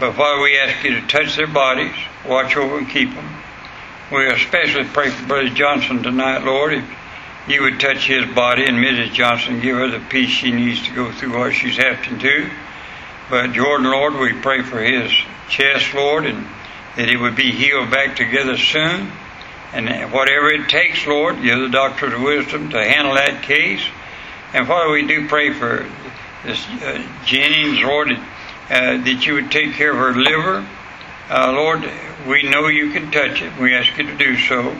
But Father, we ask you to touch their bodies, watch over and keep them. We especially pray for Brother Johnson tonight, Lord. If you would touch his body and Mrs. Johnson, give her the peace she needs to go through what she's having to. But Jordan, Lord, we pray for his chest, Lord, and that he would be healed back together soon. And whatever it takes, Lord, you're the doctor of wisdom to handle that case. And Father, we do pray for this uh, Jennings, Lord, uh, that you would take care of her liver. Uh, Lord, we know you can touch it. We ask you to do so.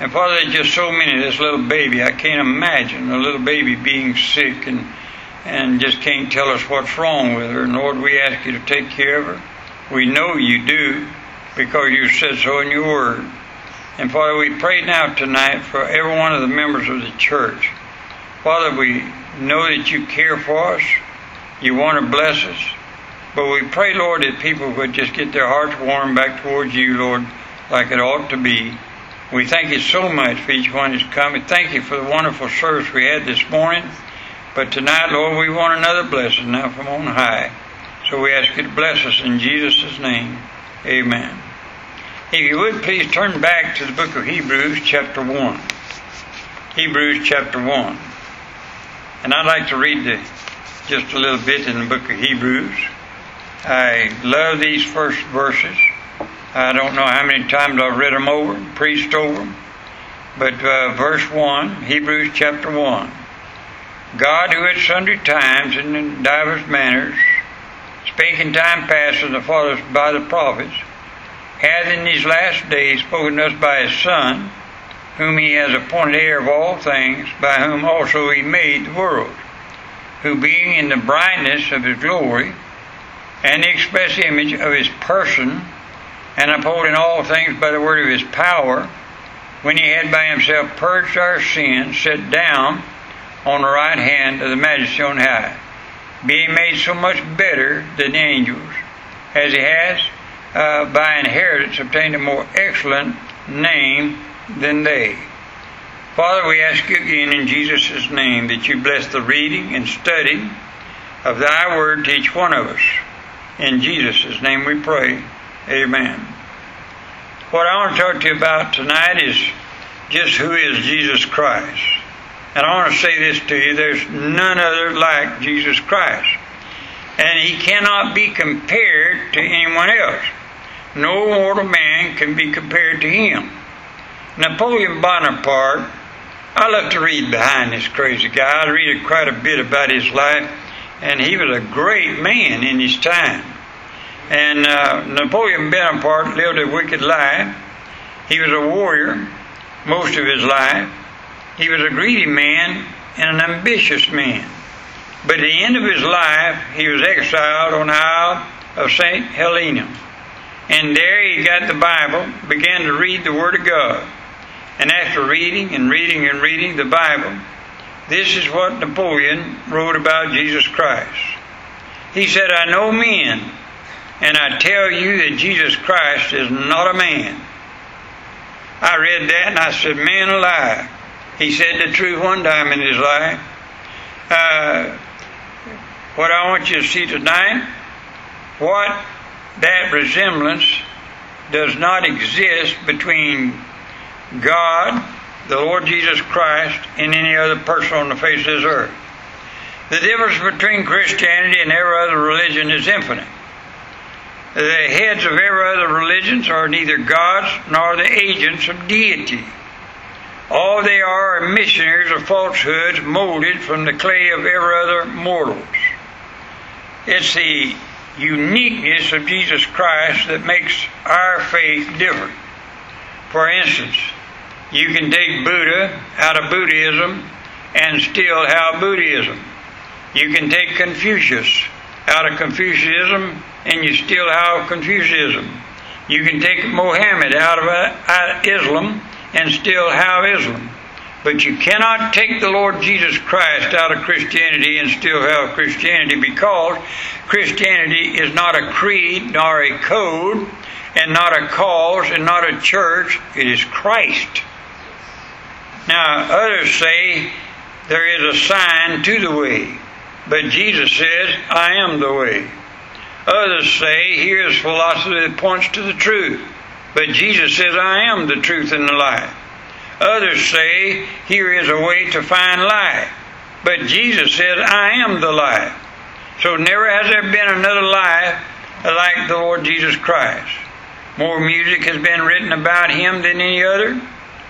And Father, there's just so many. This little baby, I can't imagine a little baby being sick and and just can't tell us what's wrong with her. And Lord, we ask you to take care of her. We know you do because you said so in your word. And Father, we pray now tonight for every one of the members of the church. Father, we know that you care for us. You want to bless us. But we pray, Lord, that people would just get their hearts warmed back towards you, Lord, like it ought to be. We thank you so much for each one who's coming. Thank you for the wonderful service we had this morning. But tonight, Lord, we want another blessing now from on high. So we ask you to bless us in Jesus' name. Amen. If you would please turn back to the book of Hebrews, chapter 1. Hebrews, chapter 1. And I'd like to read the, just a little bit in the book of Hebrews. I love these first verses. I don't know how many times I've read them over, preached over them. But uh, verse 1, Hebrews chapter 1. God, who at sundry times and in divers manners spake in time past to the fathers by the prophets, hath in these last days spoken to us by his Son, whom he has appointed heir of all things, by whom also he made the world, who being in the brightness of his glory, and the express image of his person, and upholding all things by the word of his power, when he had by himself purged our sins, sat down on the right hand of the Majesty on high, being made so much better than the angels, as he has uh, by inheritance obtained a more excellent name than they. Father, we ask you again in Jesus' name that you bless the reading and study of thy word to each one of us. In Jesus' name we pray. Amen. What I want to talk to you about tonight is just who is Jesus Christ. And I want to say this to you there's none other like Jesus Christ. And he cannot be compared to anyone else. No mortal man can be compared to him. Napoleon Bonaparte, I love to read behind this crazy guy. I read quite a bit about his life, and he was a great man in his time. And uh, Napoleon Bonaparte lived a wicked life. He was a warrior most of his life. He was a greedy man and an ambitious man. But at the end of his life, he was exiled on the Isle of St. Helena. And there he got the Bible, began to read the Word of God. And after reading and reading and reading the Bible, this is what Napoleon wrote about Jesus Christ. He said, I know men, and I tell you that Jesus Christ is not a man. I read that and I said, Man alive. He said the truth one time in his life. Uh, what I want you to see tonight, what that resemblance does not exist between God, the Lord Jesus Christ, and any other person on the face of this earth. The difference between Christianity and every other religion is infinite. The heads of every other religions are neither gods nor the agents of deity. All they are are missionaries of falsehoods molded from the clay of every other mortals. It's the uniqueness of Jesus Christ that makes our faith different. For instance, you can take Buddha out of Buddhism and still have Buddhism. You can take Confucius out of Confucianism and you still have Confucianism. You can take Mohammed out of uh, Islam and still have Islam. But you cannot take the Lord Jesus Christ out of Christianity and still have Christianity because Christianity is not a creed nor a code and not a cause and not a church. It is Christ. Now, others say there is a sign to the way, but Jesus says, I am the way. Others say, here is philosophy that points to the truth. But Jesus says, I am the truth and the life. Others say, here is a way to find life. But Jesus says, I am the life. So never has there been another life like the Lord Jesus Christ. More music has been written about him than any other.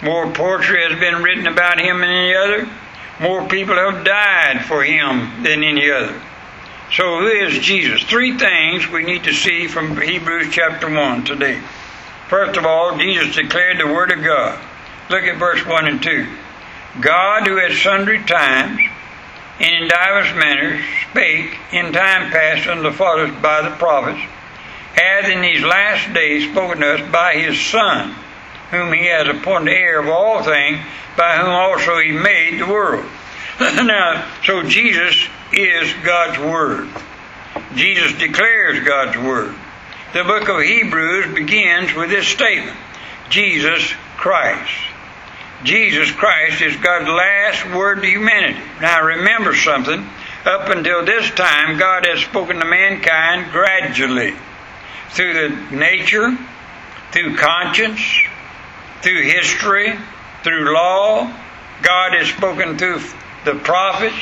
More poetry has been written about him than any other. More people have died for him than any other. So who is Jesus? Three things we need to see from Hebrews chapter 1 today. First of all, Jesus declared the Word of God. Look at verse 1 and 2. God, who at sundry times and in divers manners spake in time past unto the fathers by the prophets, hath in these last days spoken to us by his Son, whom he has appointed heir of all things, by whom also he made the world. now, so Jesus is God's Word. Jesus declares God's Word. The book of Hebrews begins with this statement Jesus Christ. Jesus Christ is God's last word to humanity. Now remember something. Up until this time, God has spoken to mankind gradually through the nature, through conscience, through history, through law. God has spoken through the prophets.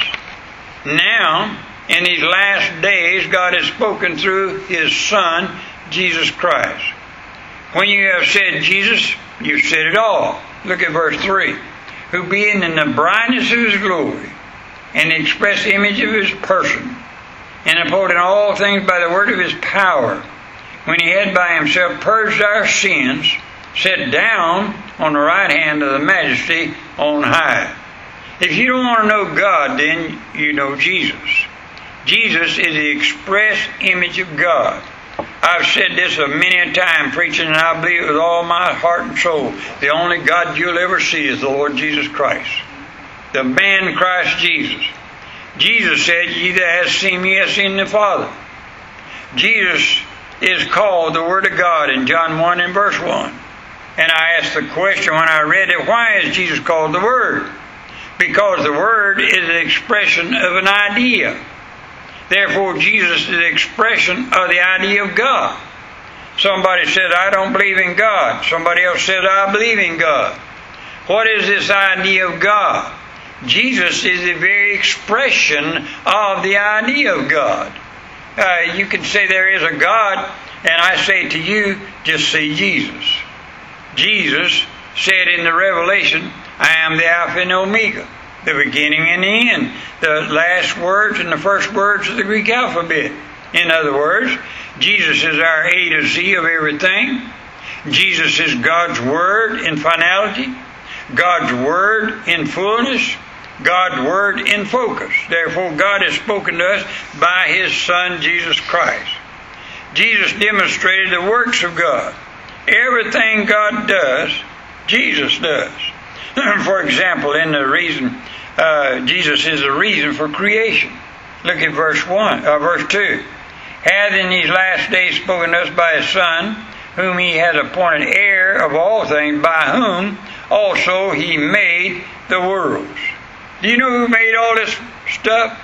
Now, in these last days, God has spoken through His Son, Jesus Christ. When you have said Jesus, you've said it all. Look at verse 3. Who being in the brightness of His glory and the express image of His person, and upholding all things by the word of His power, when He had by Himself purged our sins, sat down on the right hand of the majesty on high. If you don't want to know God, then you know Jesus. Jesus is the express image of God. I've said this a many a time preaching, and I believe it with all my heart and soul. The only God you'll ever see is the Lord Jesus Christ. The man Christ Jesus. Jesus said, Ye that has seen me has seen the Father. Jesus is called the Word of God in John 1 and verse 1. And I asked the question when I read it, why is Jesus called the Word? Because the Word is an expression of an idea. Therefore, Jesus is the expression of the idea of God. Somebody said, I don't believe in God. Somebody else said, I believe in God. What is this idea of God? Jesus is the very expression of the idea of God. Uh, you can say there is a God, and I say to you, just see Jesus. Jesus said in the Revelation, I am the Alpha and Omega the beginning and the end, the last words and the first words of the Greek alphabet. In other words, Jesus is our A to Z of everything. Jesus is God's Word in finality, God's Word in fullness, God's Word in focus. Therefore, God has spoken to us by His Son, Jesus Christ. Jesus demonstrated the works of God. Everything God does, Jesus does. for example, in the reason, uh, Jesus is the reason for creation. Look at verse 1, uh, verse 2. Hath in these last days spoken us by his Son, whom he has appointed heir of all things, by whom also he made the worlds. Do you know who made all this stuff?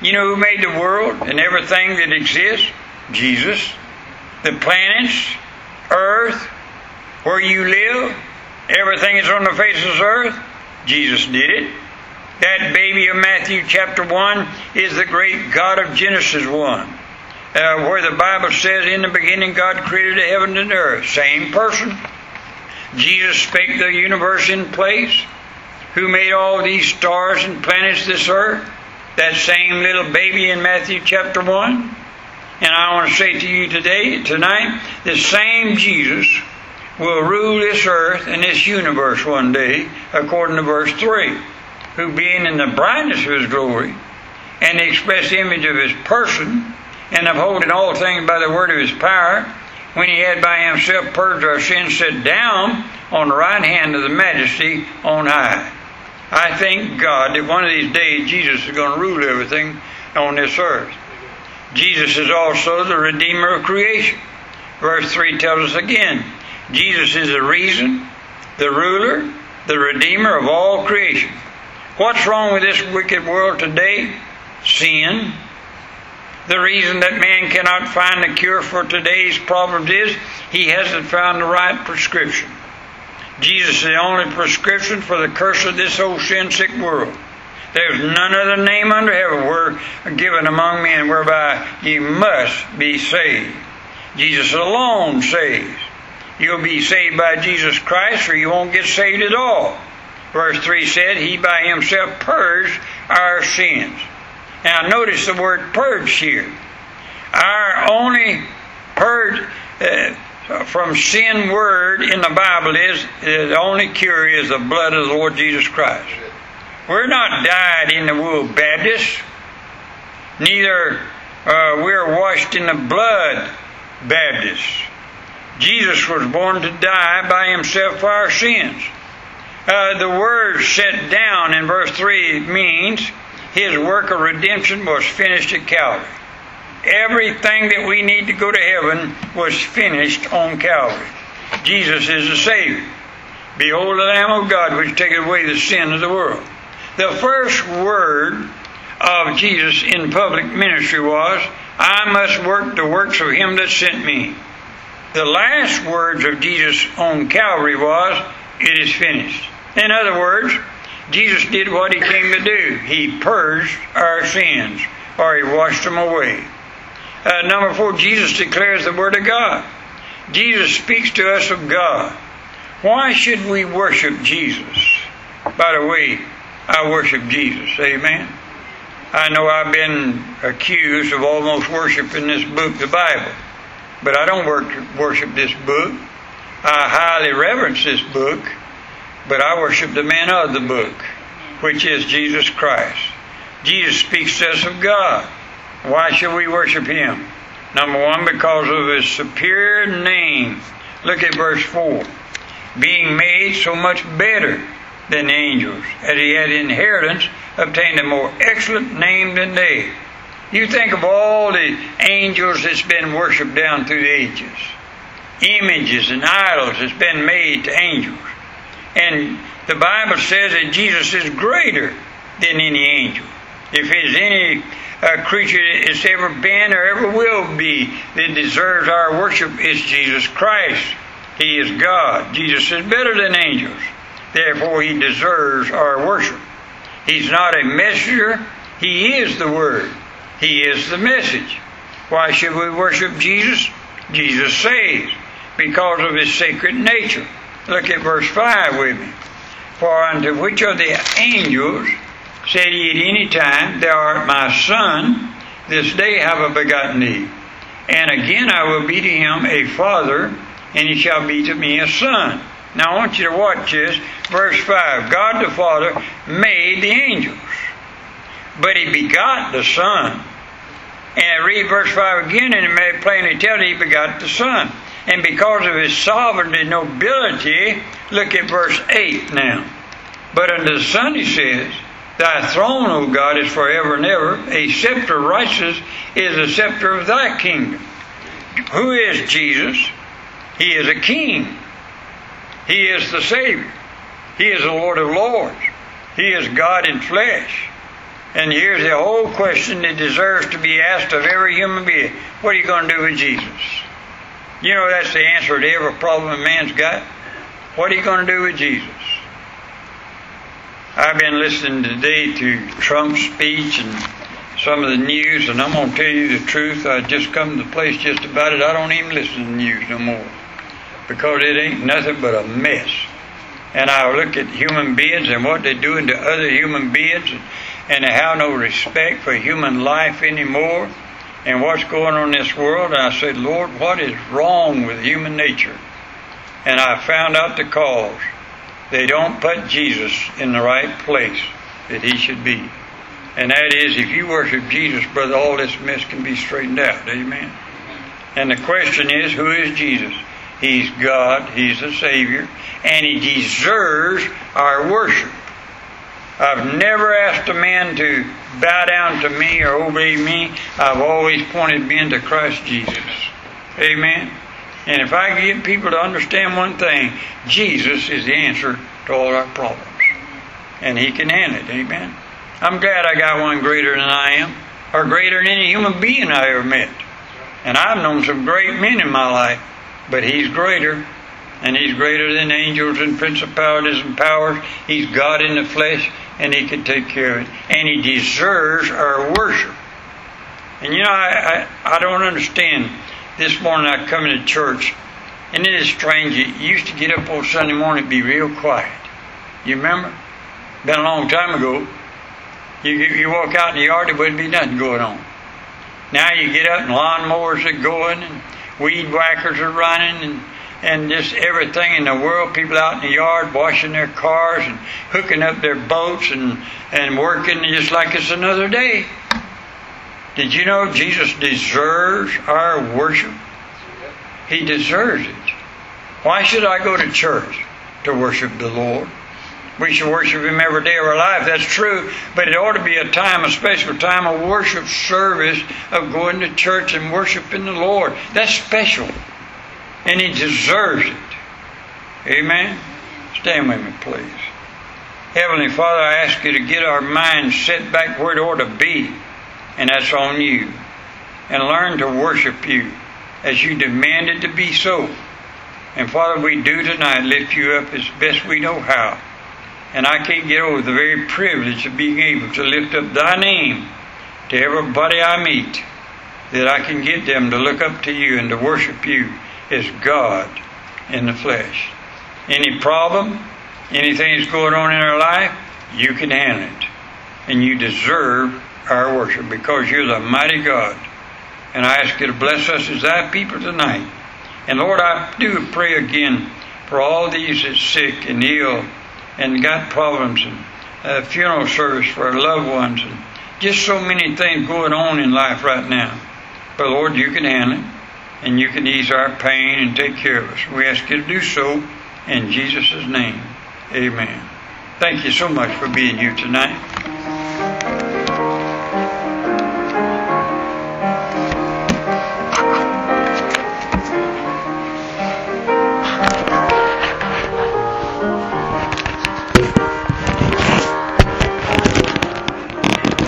You know who made the world and everything that exists? Jesus. The planets, earth, where you live, Everything is on the face of the earth, Jesus did it. That baby of Matthew chapter 1 is the great God of Genesis 1, uh, where the Bible says, In the beginning God created the heaven and the earth. Same person. Jesus spake the universe in place. Who made all these stars and planets this earth? That same little baby in Matthew chapter 1. And I want to say to you today, tonight, the same Jesus will rule this earth and this universe one day, according to verse 3. Who being in the brightness of his glory and the express image of his person, and upholding all things by the word of his power, when he had by himself purged our sins, sat down on the right hand of the majesty on high. I thank God that one of these days Jesus is going to rule everything on this earth. Jesus is also the Redeemer of creation. Verse 3 tells us again, Jesus is the reason, the ruler, the redeemer of all creation. What's wrong with this wicked world today? Sin. The reason that man cannot find the cure for today's problems is he hasn't found the right prescription. Jesus is the only prescription for the curse of this old sin sick world. There's none other name under heaven were given among men whereby ye must be saved. Jesus alone saves. You'll be saved by Jesus Christ or you won't get saved at all. Verse 3 said, He by Himself purged our sins. Now notice the word purge here. Our only purge uh, from sin word in the Bible is the only cure is the blood of the Lord Jesus Christ. We're not dyed in the wool Baptists. Neither uh, we're washed in the blood Baptists. Jesus was born to die by himself for our sins. Uh, the word set down in verse 3 means his work of redemption was finished at Calvary. Everything that we need to go to heaven was finished on Calvary. Jesus is the Savior. Behold the Lamb of God which taketh away the sin of the world. The first word of Jesus in public ministry was, I must work the works of him that sent me. The last words of Jesus on Calvary was, It is finished. In other words, Jesus did what he came to do. He purged our sins, or he washed them away. Uh, number four, Jesus declares the Word of God. Jesus speaks to us of God. Why should we worship Jesus? By the way, I worship Jesus. Amen. I know I've been accused of almost worshiping this book, the Bible, but I don't worship this book. I highly reverence this book, but I worship the man of the book, which is Jesus Christ. Jesus speaks to us of God. Why should we worship Him? Number one, because of His superior name. Look at verse 4. Being made so much better than angels, as he had inheritance obtained a more excellent name than they. You think of all the angels that's been worshipped down through the ages. Images and idols that's been made to angels. And the Bible says that Jesus is greater than any angel. If there's any uh, creature that's ever been or ever will be that deserves our worship, it's Jesus Christ. He is God. Jesus is better than angels. Therefore, he deserves our worship. He's not a messenger, he is the Word. He is the message. Why should we worship Jesus? Jesus saves because of his sacred nature. Look at verse 5 with me. For unto which of the angels said he at any time, Thou art my son, this day have I begotten thee. And again I will be to him a father, and he shall be to me a son. Now I want you to watch this. Verse 5 God the Father made the angels, but He begot the Son. And read verse 5 again, and it may plainly tell that He begot the Son. And because of His sovereignty and nobility, look at verse 8 now. But unto the Son He says, Thy throne, O God, is forever and ever. A scepter of righteousness is the scepter of thy kingdom. Who is Jesus? He is a king. He is the Savior. He is the Lord of Lords. He is God in flesh. And here's the whole question that deserves to be asked of every human being. What are you going to do with Jesus? You know that's the answer to every problem a man's got. What are you going to do with Jesus? I've been listening today to Trump's speech and some of the news, and I'm going to tell you the truth. I just come to the place just about it. I don't even listen to the news no more because it ain't nothing but a mess. And I look at human beings and what they're doing to other human beings, and they have no respect for human life anymore, and what's going on in this world. And I said, Lord, what is wrong with human nature? And I found out the cause. They don't put Jesus in the right place that he should be. And that is, if you worship Jesus, brother, all this mess can be straightened out. Amen. And the question is, who is Jesus? He's God, He's the Savior, and He deserves our worship. I've never asked a man to bow down to me or obey me. I've always pointed men to Christ Jesus. Amen. And if I get people to understand one thing, Jesus is the answer to all our problems. And He can handle it. Amen. I'm glad I got one greater than I am. or greater than any human being I ever met. And I've known some great men in my life, but He's greater. And He's greater than angels and principalities and powers. He's God in the flesh, and He can take care of it. And He deserves our worship. And you know, I, I, I don't understand. This morning I come into church, and it is strange. You used to get up on Sunday morning and be real quiet. You remember? Been a long time ago. You, you walk out in the yard, there wouldn't be nothing going on. Now you get up and lawnmowers are going and weed whackers are running and and just everything in the world. People out in the yard washing their cars and hooking up their boats and, and working just like it's another day. Did you know Jesus deserves our worship? He deserves it. Why should I go to church? To worship the Lord. We should worship Him every day of our life. That's true. But it ought to be a time, a special time of worship service of going to church and worshiping the Lord. That's special. And He deserves it. Amen? Stand with me, please. Heavenly Father, I ask you to get our minds set back where it ought to be, and that's on you. And learn to worship you as you demanded to be so. And Father, we do tonight lift you up as best we know how. And I can't get over the very privilege of being able to lift up thy name to everybody I meet, that I can get them to look up to you and to worship you as God in the flesh. Any problem, anything that's going on in our life, you can handle it. And you deserve our worship because you're the mighty God. And I ask you to bless us as thy people tonight. And Lord, I do pray again for all these that's sick and ill and got problems and uh, funeral service for our loved ones and just so many things going on in life right now. But Lord, you can handle it and you can ease our pain and take care of us. We ask you to do so in Jesus' name. Amen. Thank you so much for being here tonight.